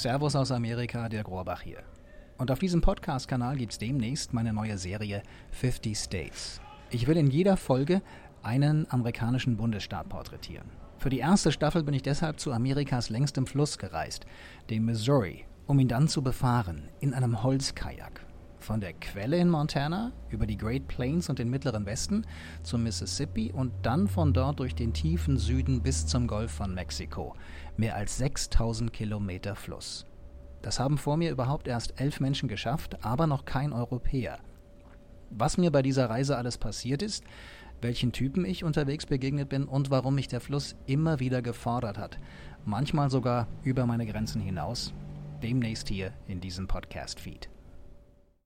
Servus aus Amerika, der Grohrbach hier. Und auf diesem Podcast-Kanal gibt es demnächst meine neue Serie 50 States. Ich will in jeder Folge einen amerikanischen Bundesstaat porträtieren. Für die erste Staffel bin ich deshalb zu Amerikas längstem Fluss gereist, dem Missouri, um ihn dann zu befahren in einem Holzkajak. Von der Quelle in Montana über die Great Plains und den mittleren Westen zum Mississippi und dann von dort durch den tiefen Süden bis zum Golf von Mexiko. Mehr als 6000 Kilometer Fluss. Das haben vor mir überhaupt erst elf Menschen geschafft, aber noch kein Europäer. Was mir bei dieser Reise alles passiert ist, welchen Typen ich unterwegs begegnet bin und warum mich der Fluss immer wieder gefordert hat, manchmal sogar über meine Grenzen hinaus, demnächst hier in diesem Podcast-Feed.